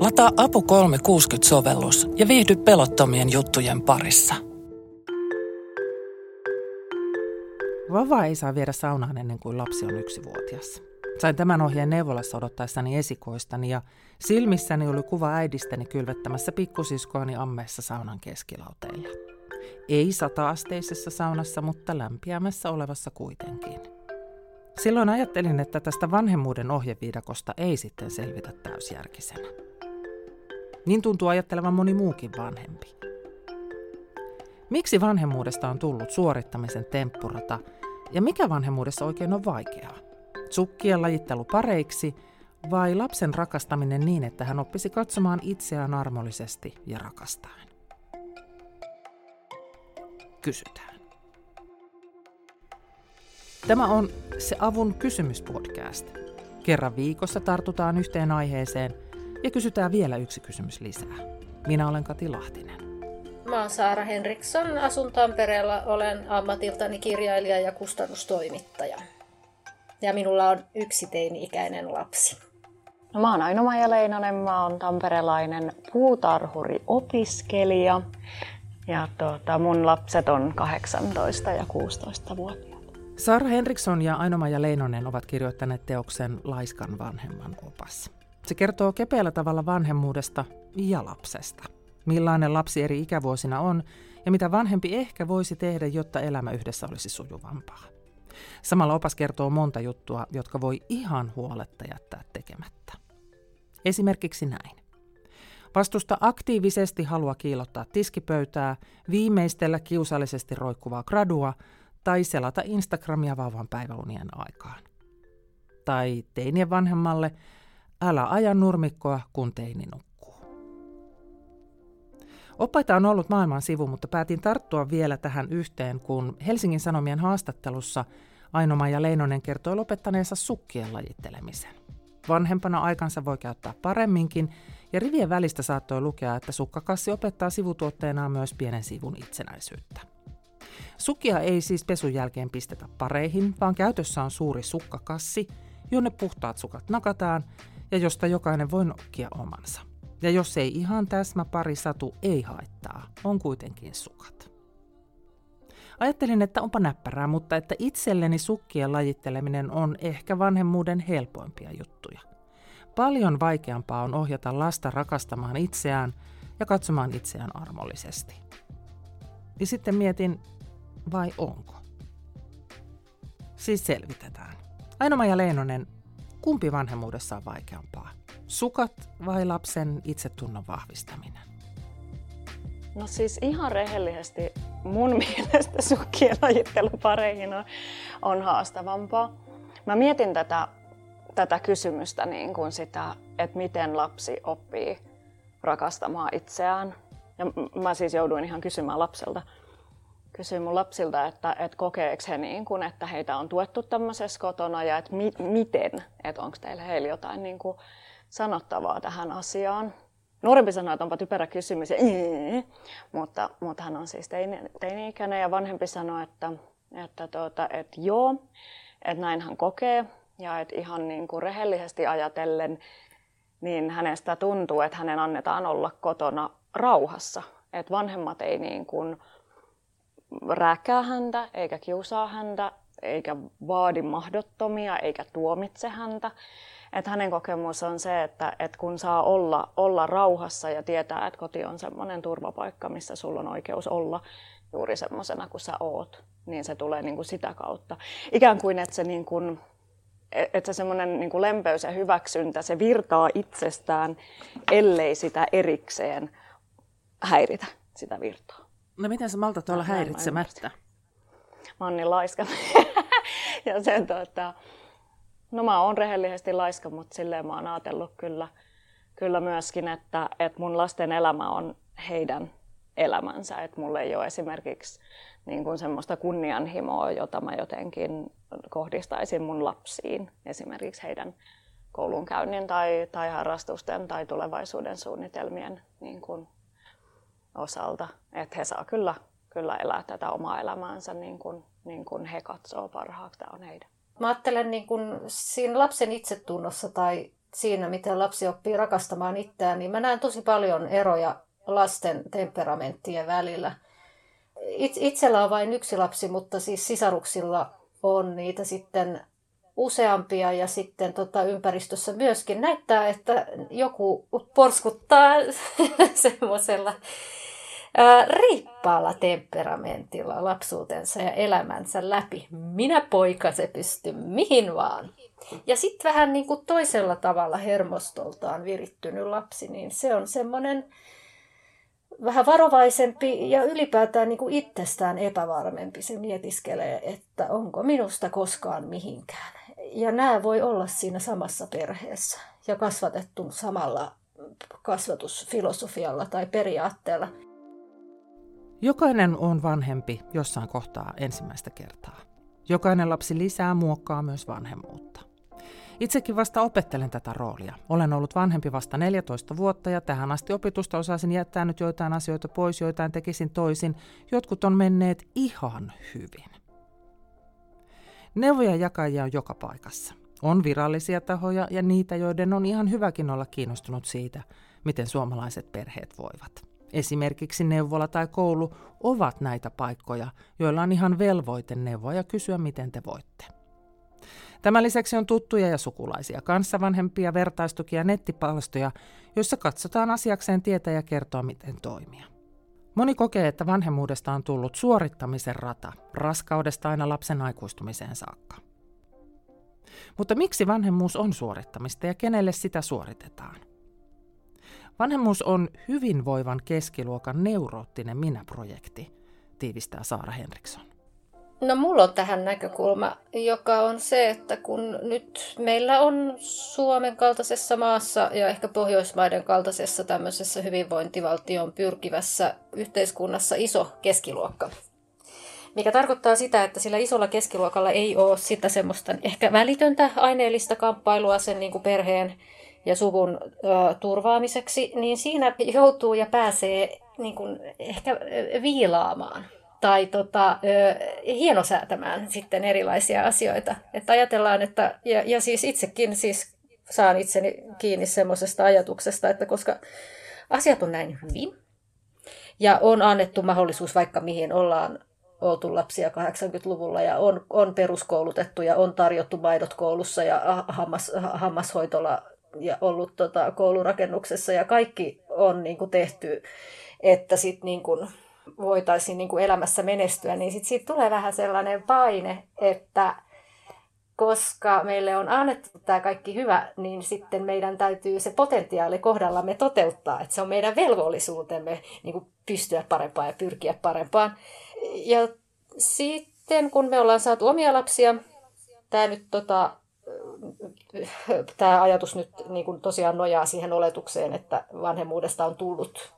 Lataa Apu 360-sovellus ja viihdy pelottomien juttujen parissa. Vava ei saa viedä saunaan ennen kuin lapsi on yksivuotias. Sain tämän ohjeen neuvolassa odottaessani esikoistani ja silmissäni oli kuva äidistäni kylvettämässä pikkusiskoani ammeessa saunan keskilauteilla. Ei sata-asteisessa saunassa, mutta lämpiämässä olevassa kuitenkin. Silloin ajattelin, että tästä vanhemmuuden ohjeviidakosta ei sitten selvitä täysjärkisenä. Niin tuntuu ajattelevan moni muukin vanhempi. Miksi vanhemmuudesta on tullut suorittamisen temppurata ja mikä vanhemmuudessa oikein on vaikeaa? Sukkien lajittelu pareiksi vai lapsen rakastaminen niin, että hän oppisi katsomaan itseään armollisesti ja rakastaen? Kysytään. Tämä on se Avun kysymyspodcast. Kerran viikossa tartutaan yhteen aiheeseen ja kysytään vielä yksi kysymys lisää. Minä olen Kati Lahtinen. Mä oon Saara Henriksson, asun Tampereella, olen ammatiltani kirjailija ja kustannustoimittaja. Ja minulla on yksi teini-ikäinen lapsi. No, mä oon Aino-Maija Leinonen, mä oon tamperelainen puutarhuri-opiskelija. Ja tuota, mun lapset on 18 ja 16 vuotta. Saara Henriksson ja Aino-Maija Leinonen ovat kirjoittaneet teoksen Laiskan vanhemman opas. Se kertoo kepeällä tavalla vanhemmuudesta ja lapsesta. Millainen lapsi eri ikävuosina on ja mitä vanhempi ehkä voisi tehdä, jotta elämä yhdessä olisi sujuvampaa. Samalla opas kertoo monta juttua, jotka voi ihan huoletta jättää tekemättä. Esimerkiksi näin. Vastusta aktiivisesti halua kiilottaa tiskipöytää, viimeistellä kiusallisesti roikkuvaa gradua tai selata Instagramia vauvan päiväunien aikaan. Tai teinien vanhemmalle, älä aja nurmikkoa, kun teini nukkuu. Oppaita on ollut maailman sivu, mutta päätin tarttua vielä tähän yhteen, kun Helsingin Sanomien haastattelussa Ainoma ja Leinonen kertoi lopettaneensa sukkien lajittelemisen. Vanhempana aikansa voi käyttää paremminkin, ja rivien välistä saattoi lukea, että sukkakassi opettaa sivutuotteenaan myös pienen sivun itsenäisyyttä. Sukkia ei siis pesun jälkeen pistetä pareihin, vaan käytössä on suuri sukkakassi, jonne puhtaat sukat nakataan ja josta jokainen voi nokkia omansa. Ja jos ei ihan täsmä pari satu, ei haittaa, on kuitenkin sukat. Ajattelin, että onpa näppärää, mutta että itselleni sukkien lajitteleminen on ehkä vanhemmuuden helpoimpia juttuja. Paljon vaikeampaa on ohjata lasta rakastamaan itseään ja katsomaan itseään armollisesti. Ja sitten mietin, vai onko? Siis selvitetään. Aino-Maija Leinonen, kumpi vanhemmuudessa on vaikeampaa? Sukat vai lapsen itsetunnon vahvistaminen? No siis ihan rehellisesti mun mielestä sukkien lajittelu pareihin on, on haastavampaa. Mä mietin tätä, tätä kysymystä niin kuin sitä, että miten lapsi oppii rakastamaan itseään. Ja mä siis jouduin ihan kysymään lapselta, kysyin mun lapsilta, että, että kokeeko he niin kuin, että heitä on tuettu tämmöisessä kotona ja että mi, miten, että onko teillä heillä jotain niin kuin sanottavaa tähän asiaan. Nuorempi sanoi, että onpa typerä kysymys, ja, mutta, mutta hän on siis teini, teini-ikäinen ja vanhempi sanoi, että, että, tuota, että joo, että näin hän kokee ja että ihan niin kuin rehellisesti ajatellen, niin hänestä tuntuu, että hänen annetaan olla kotona rauhassa. Että vanhemmat ei niin kuin rääkkää häntä, eikä kiusaa häntä, eikä vaadi mahdottomia, eikä tuomitse häntä. Että hänen kokemus on se, että, että kun saa olla, olla rauhassa ja tietää, että koti on semmoinen turvapaikka, missä sulla on oikeus olla juuri semmoisena kuin sä oot, niin se tulee niin kuin sitä kautta. Ikään kuin, että se, niin kuin, että se semmoinen niin kuin lempeys ja hyväksyntä, se virtaa itsestään, ellei sitä erikseen häiritä sitä virtaa. No miten sä maltat olla häiritsemättä? Mä oon niin laiska. ja sen, tuota, no mä oon rehellisesti laiska, mutta silleen mä oon ajatellut kyllä, kyllä myöskin, että, että mun lasten elämä on heidän elämänsä. Että mulla ei ole esimerkiksi niin kuin semmoista kunnianhimoa, jota mä jotenkin kohdistaisin mun lapsiin. Esimerkiksi heidän koulunkäynnin tai, tai harrastusten tai tulevaisuuden suunnitelmien niin kuin osalta. Että he saa kyllä, kyllä elää tätä omaa elämäänsä niin kuin, niin kuin he katsoo parhaaksi. Tämä on heidän. Mä ajattelen niin kuin siinä lapsen itsetunnossa tai siinä, miten lapsi oppii rakastamaan itseään, niin mä näen tosi paljon eroja lasten temperamenttien välillä. Itsellä on vain yksi lapsi, mutta siis sisaruksilla on niitä sitten useampia ja sitten tota, ympäristössä myöskin näyttää, että joku porskuttaa semmoisella riippaalla temperamentilla lapsuutensa ja elämänsä läpi. Minä poika se pysty mihin vaan. Ja sitten vähän niin kuin toisella tavalla hermostoltaan virittynyt lapsi, niin se on semmoinen vähän varovaisempi ja ylipäätään niin kuin itsestään epävarmempi. Se mietiskelee, että onko minusta koskaan mihinkään. Ja nämä voi olla siinä samassa perheessä ja kasvatettu samalla kasvatusfilosofialla tai periaatteella. Jokainen on vanhempi jossain kohtaa ensimmäistä kertaa. Jokainen lapsi lisää muokkaa myös vanhemmuutta. Itsekin vasta opettelen tätä roolia. Olen ollut vanhempi vasta 14 vuotta ja tähän asti opitusta osasin jättää nyt joitain asioita pois, joitain tekisin toisin. Jotkut on menneet ihan hyvin. Neuvoja jakajia on joka paikassa. On virallisia tahoja ja niitä, joiden on ihan hyväkin olla kiinnostunut siitä, miten suomalaiset perheet voivat. Esimerkiksi neuvola tai koulu ovat näitä paikkoja, joilla on ihan velvoite neuvoa ja kysyä, miten te voitte. Tämän lisäksi on tuttuja ja sukulaisia, kanssavanhempia, vertaistukia ja nettipalstoja, joissa katsotaan asiakseen tietä ja kertoa, miten toimia. Moni kokee, että vanhemmuudesta on tullut suorittamisen rata, raskaudesta aina lapsen aikuistumiseen saakka. Mutta miksi vanhemmuus on suorittamista ja kenelle sitä suoritetaan? Vanhemmuus on hyvinvoivan keskiluokan neuroottinen minä-projekti, tiivistää Saara Henriksson. No mulla on tähän näkökulma, joka on se, että kun nyt meillä on Suomen kaltaisessa maassa ja ehkä Pohjoismaiden kaltaisessa tämmöisessä hyvinvointivaltioon pyrkivässä yhteiskunnassa iso keskiluokka. Mikä tarkoittaa sitä, että sillä isolla keskiluokalla ei ole sitä semmoista ehkä välitöntä aineellista kamppailua sen niin kuin perheen ja suvun ö, turvaamiseksi, niin siinä joutuu ja pääsee niin kuin ehkä viilaamaan tai tota, hienosäätämään sitten erilaisia asioita. Että ajatellaan, että, ja, ja siis itsekin siis saan itseni kiinni semmoisesta ajatuksesta, että koska asiat on näin hyvin, ja on annettu mahdollisuus vaikka mihin ollaan oltu lapsia 80-luvulla ja on, on peruskoulutettu ja on tarjottu maidot koulussa ja hammas, hammashoitola ja ollut tota, koulurakennuksessa ja kaikki on niin kuin tehty, että sitten niin kuin, voitaisiin niin kuin elämässä menestyä, niin sit siitä tulee vähän sellainen paine, että koska meille on annettu tämä kaikki hyvä, niin sitten meidän täytyy se potentiaali kohdallamme toteuttaa, että se on meidän velvollisuutemme niin kuin pystyä parempaan ja pyrkiä parempaan. Ja sitten kun me ollaan saatu omia lapsia, tämä nyt tota, tämä ajatus nyt niin kuin tosiaan nojaa siihen oletukseen, että vanhemmuudesta on tullut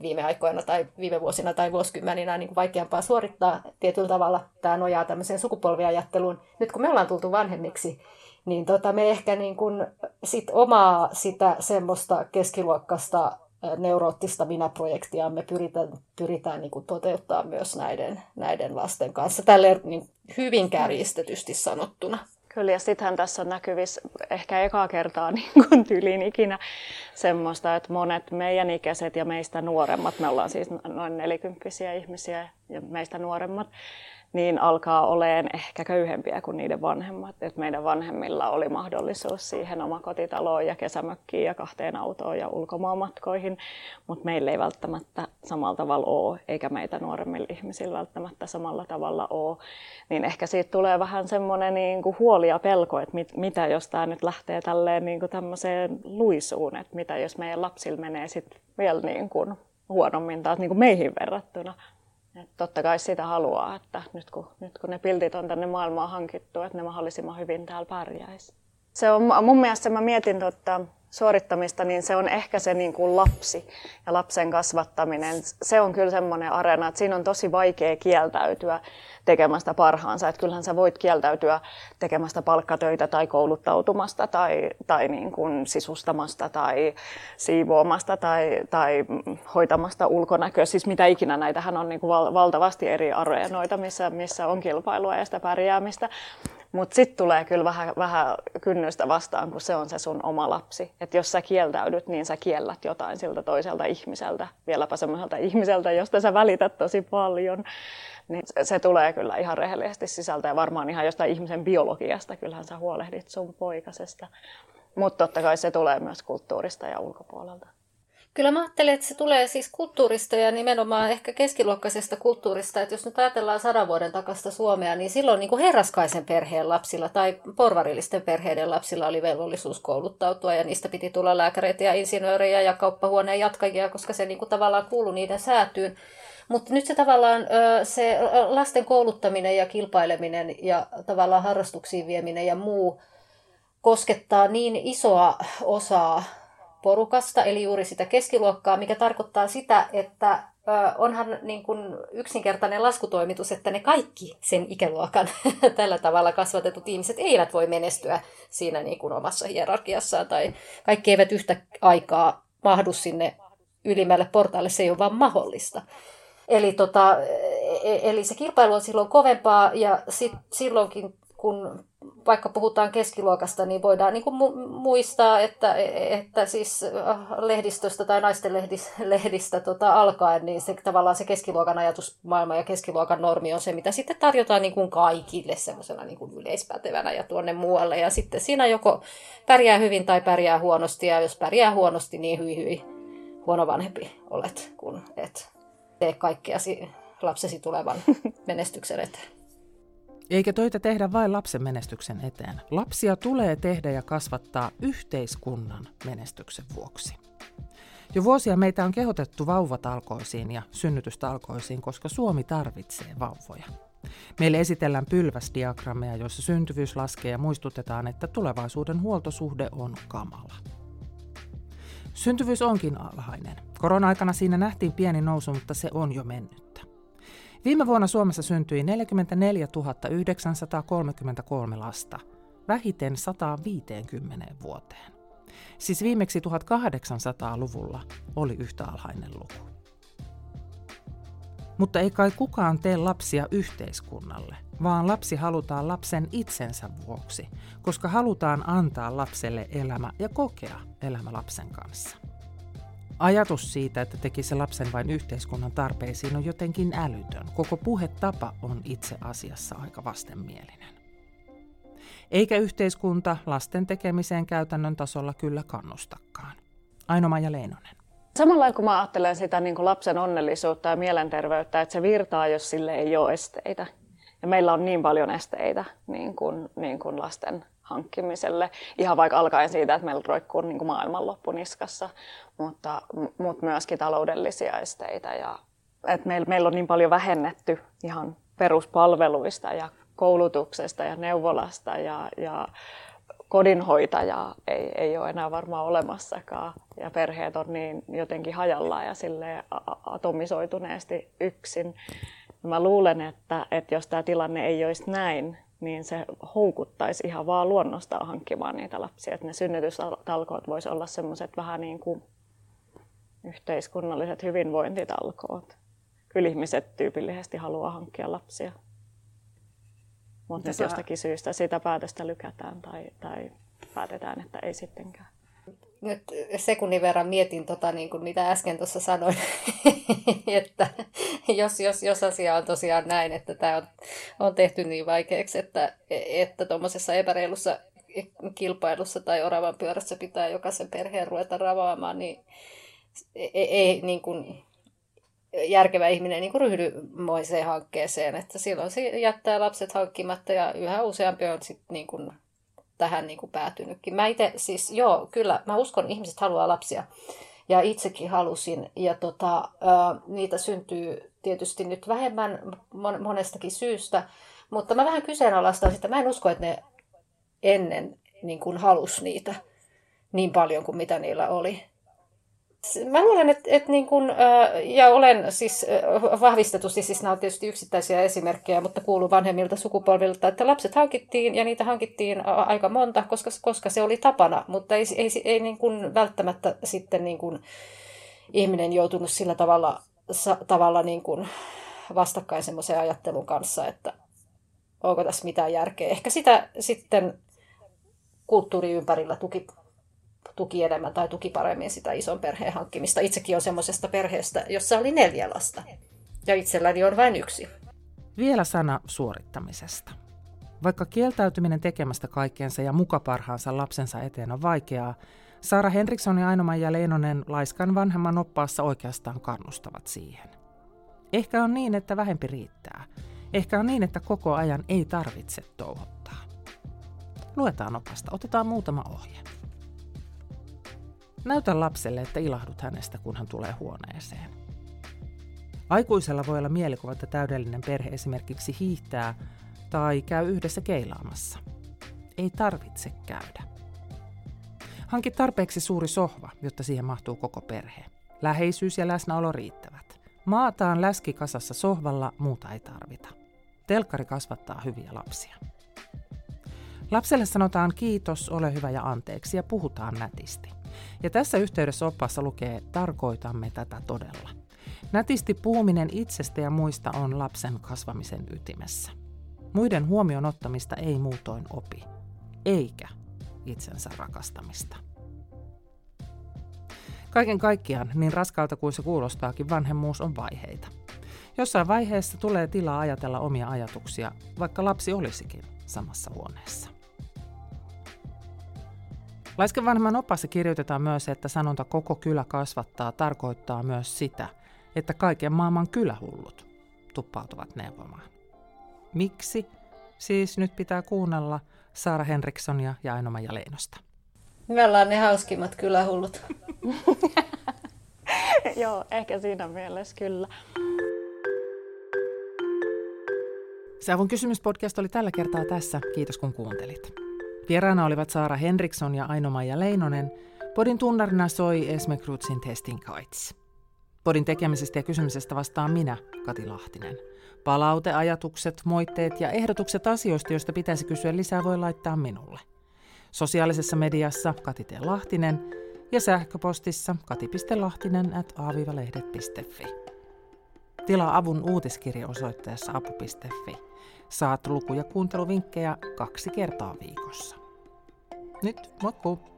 viime aikoina tai viime vuosina tai vuosikymmeninä niin kuin vaikeampaa suorittaa tietyllä tavalla. Tämä nojaa tämmöiseen sukupolviajatteluun. Nyt kun me ollaan tultu vanhemmiksi, niin tota, me ehkä niin kuin sit omaa sitä semmoista keskiluokkasta neuroottista minä-projektiamme pyritään, pyritään niin kuin toteuttaa myös näiden, näiden lasten kanssa. Tälle niin hyvin kärjistetysti sanottuna. Kyllä, ja sittenhän tässä on näkyvissä ehkä ekaa kertaa niin kuin tyyliin ikinä semmoista, että monet meidän ikäiset ja meistä nuoremmat, me ollaan siis noin nelikymppisiä ihmisiä ja meistä nuoremmat, niin alkaa olemaan ehkä köyhempiä kuin niiden vanhemmat. Et meidän vanhemmilla oli mahdollisuus siihen omakotitaloon ja kesämökkiin ja kahteen autoon ja ulkomaanmatkoihin, mutta meillä ei välttämättä samalla tavalla ole, eikä meitä nuoremmilla ihmisillä välttämättä samalla tavalla ole. Niin ehkä siitä tulee vähän semmoinen niin huoli ja pelko, että mit, mitä jos tämä nyt lähtee tälleen niin kuin tämmöiseen luisuun, että mitä jos meidän lapsilla menee sitten vielä niin kuin huonommin taas niin kuin meihin verrattuna. Et totta kai sitä haluaa, että nyt kun, nyt kun ne piltit on tänne maailmaan hankittu, että ne mahdollisimman hyvin täällä pärjäisi. Se on mun mielestä, mä mietin totta, suorittamista, niin se on ehkä se niin kuin lapsi ja lapsen kasvattaminen. Se on kyllä semmoinen areena, että siinä on tosi vaikea kieltäytyä tekemästä parhaansa. Että kyllähän sä voit kieltäytyä tekemästä palkkatöitä tai kouluttautumasta tai, tai niin kuin sisustamasta tai siivoamasta tai, tai hoitamasta ulkonäköä. Siis mitä ikinä, näitähän on niin kuin val- valtavasti eri areenoita, missä, missä on kilpailua ja sitä pärjäämistä. Mutta sitten tulee kyllä vähän, vähän kynnystä vastaan, kun se on se sun oma lapsi. Että jos sä kieltäydyt, niin sä kiellät jotain siltä toiselta ihmiseltä, vieläpä semmoiselta ihmiseltä, josta sä välität tosi paljon. Niin se, tulee kyllä ihan rehellisesti sisältä ja varmaan ihan jostain ihmisen biologiasta. Kyllähän sä huolehdit sun poikasesta. Mutta totta kai se tulee myös kulttuurista ja ulkopuolelta. Kyllä mä ajattelen, että se tulee siis kulttuurista ja nimenomaan ehkä keskiluokkaisesta kulttuurista. Että jos nyt ajatellaan sadan vuoden takasta Suomea, niin silloin niin kuin herraskaisen perheen lapsilla tai porvarillisten perheiden lapsilla oli velvollisuus kouluttautua ja niistä piti tulla lääkäreitä ja insinöörejä ja kauppahuoneen jatkajia, koska se niin kuin tavallaan kuului niiden säätyyn. Mutta nyt se tavallaan se lasten kouluttaminen ja kilpaileminen ja tavallaan harrastuksiin vieminen ja muu koskettaa niin isoa osaa porukasta, eli juuri sitä keskiluokkaa, mikä tarkoittaa sitä, että onhan niin kuin yksinkertainen laskutoimitus, että ne kaikki sen ikäluokan tällä tavalla kasvatetut ihmiset eivät voi menestyä siinä niin kuin omassa hierarkiassaan, tai kaikki eivät yhtä aikaa mahdu sinne ylimmälle portaalle, se ei ole vaan mahdollista. Eli, tota, e, e, eli se kilpailu on silloin kovempaa ja sit, silloinkin kun vaikka puhutaan keskiluokasta, niin voidaan niin kuin muistaa, että, että siis äh, lehdistöstä tai naisten lehdistä, lehdistä tota, alkaen, niin se, tavallaan se keskiluokan ajatusmaailma ja keskiluokan normi on se, mitä sitten tarjotaan niin kuin kaikille semmoisena niin kuin yleispätevänä ja tuonne muualle. Ja sitten siinä joko pärjää hyvin tai pärjää huonosti, ja jos pärjää huonosti, niin hyi hyi huono vanhempi olet, kun et tee kaikkea lapsesi tulevan menestyksen eteen. Eikä töitä tehdä vain lapsen menestyksen eteen. Lapsia tulee tehdä ja kasvattaa yhteiskunnan menestyksen vuoksi. Jo vuosia meitä on kehotettu vauvatalkoisiin ja synnytystalkoisiin, koska Suomi tarvitsee vauvoja. Meille esitellään pylväsdiagrammeja, joissa syntyvyys laskee ja muistutetaan, että tulevaisuuden huoltosuhde on kamala. Syntyvyys onkin alhainen. Korona-aikana siinä nähtiin pieni nousu, mutta se on jo mennyttä. Viime vuonna Suomessa syntyi 44 933 lasta, vähiten 150 vuoteen. Siis viimeksi 1800-luvulla oli yhtä alhainen luku. Mutta ei kai kukaan tee lapsia yhteiskunnalle, vaan lapsi halutaan lapsen itsensä vuoksi, koska halutaan antaa lapselle elämä ja kokea elämä lapsen kanssa. Ajatus siitä, että tekisi lapsen vain yhteiskunnan tarpeisiin on jotenkin älytön. Koko puhetapa on itse asiassa aika vastenmielinen. Eikä yhteiskunta lasten tekemiseen käytännön tasolla kyllä kannustakaan. Aino-Maija Leinonen. Samalla kun mä ajattelen sitä niin kuin lapsen onnellisuutta ja mielenterveyttä, että se virtaa, jos sille ei ole esteitä. Ja meillä on niin paljon esteitä niin kuin, niin kuin lasten hankkimiselle. Ihan vaikka alkaen siitä, että meillä roikkuu niin kuin maailmanloppu niskassa, mutta, mutta myöskin taloudellisia esteitä. Ja, että meillä, meillä on niin paljon vähennetty ihan peruspalveluista ja koulutuksesta ja neuvolasta ja, ja kodinhoitajaa ei, ei ole enää varmaan olemassakaan. Ja perheet on niin jotenkin hajallaan ja sille atomisoituneesti yksin. Mä luulen, että, että jos tämä tilanne ei olisi näin, niin se houkuttaisi ihan vaan luonnostaan hankkimaan niitä lapsia. Että ne synnytystalkoot voisi olla semmoiset vähän niin kuin yhteiskunnalliset hyvinvointitalkoot. Kyllä ihmiset tyypillisesti haluaa hankkia lapsia. Mutta sä... jostakin syystä sitä päätöstä lykätään tai, tai päätetään, että ei sittenkään nyt sekunnin verran mietin, tota, niin kuin mitä äsken tuossa sanoin, että jos, jos, jos asia on tosiaan näin, että tämä on, on tehty niin vaikeaksi, että että tuommoisessa epäreilussa kilpailussa tai oravan pyörässä pitää jokaisen perheen ruveta ravaamaan, niin ei, ei niin kuin, järkevä ihminen niin kuin ryhdy moiseen hankkeeseen. Että silloin se jättää lapset hankkimatta ja yhä useampi on sit niin kuin tähän niin kuin päätynytkin. Mä itse siis, joo, kyllä, mä uskon, ihmiset haluaa lapsia. Ja itsekin halusin. Ja tota, niitä syntyy tietysti nyt vähemmän monestakin syystä. Mutta mä vähän kyseenalaistan sitä. Mä en usko, että ne ennen niin kuin halus niitä niin paljon kuin mitä niillä oli. Mä luulen, että, että niin kun, ja olen siis vahvistetusti, siis nämä on tietysti yksittäisiä esimerkkejä, mutta kuuluu vanhemmilta sukupolvilta, että lapset hankittiin ja niitä hankittiin aika monta, koska, koska se oli tapana, mutta ei, ei, ei niin kun välttämättä sitten niin kun ihminen joutunut sillä tavalla, tavalla niin kun vastakkain semmoiseen ajattelun kanssa, että, onko tässä mitään järkeä. Ehkä sitä sitten kulttuuri ympärillä tuki, tuki enemmän tai tuki paremmin sitä ison perheen hankkimista. Itsekin on semmoisesta perheestä, jossa oli neljä lasta ja itselläni on vain yksi. Vielä sana suorittamisesta. Vaikka kieltäytyminen tekemästä kaikkeensa ja muka parhaansa lapsensa eteen on vaikeaa, Saara Henriksson ja aino ja Leinonen laiskan vanhemman oppaassa oikeastaan kannustavat siihen. Ehkä on niin, että vähempi riittää. Ehkä on niin, että koko ajan ei tarvitse touhottaa. Luetaan opasta, otetaan muutama ohje. Näytä lapselle, että ilahdut hänestä, kun hän tulee huoneeseen. Aikuisella voi olla mielikuva, että täydellinen perhe esimerkiksi hiihtää tai käy yhdessä keilaamassa. Ei tarvitse käydä. Hanki tarpeeksi suuri sohva, jotta siihen mahtuu koko perhe. Läheisyys ja läsnäolo riittävät. Maataan läski kasassa sohvalla, muuta ei tarvita. Telkkari kasvattaa hyviä lapsia. Lapselle sanotaan kiitos, ole hyvä ja anteeksi ja puhutaan nätisti. Ja tässä yhteydessä oppaassa lukee, tarkoitamme tätä todella. Nätisti puhuminen itsestä ja muista on lapsen kasvamisen ytimessä. Muiden huomion ottamista ei muutoin opi, eikä itsensä rakastamista. Kaiken kaikkiaan, niin raskaalta kuin se kuulostaakin, vanhemmuus on vaiheita. Jossain vaiheessa tulee tilaa ajatella omia ajatuksia, vaikka lapsi olisikin samassa huoneessa. Laisken vanhemman opassa kirjoitetaan myös, että sanonta koko kylä kasvattaa tarkoittaa myös sitä, että kaiken maailman kylähullut tuppautuvat neuvomaan. Miksi? Siis nyt pitää kuunnella Saara Henrikssonia ja aino ja Leinosta. Me ollaan ne hauskimmat kylähullut. Joo, ehkä siinä mielessä kyllä. Sävun kysymyspodcast oli tällä kertaa tässä. Kiitos kun kuuntelit. Vieraana olivat Saara Henriksson ja aino ja Leinonen. Podin tunnarina soi Esme Krutsin Testing Kites. Podin tekemisestä ja kysymisestä vastaan minä, Kati Lahtinen. Palaute, ajatukset, moitteet ja ehdotukset asioista, joista pitäisi kysyä lisää, voi laittaa minulle. Sosiaalisessa mediassa Kati T. Lahtinen ja sähköpostissa kati.lahtinen at aavivalehdet.fi. Tilaa avun uutiskirja osoitteessa apu.fi. Saat luku- ja kuunteluvinkkejä kaksi kertaa viikossa. Nyt, moikku!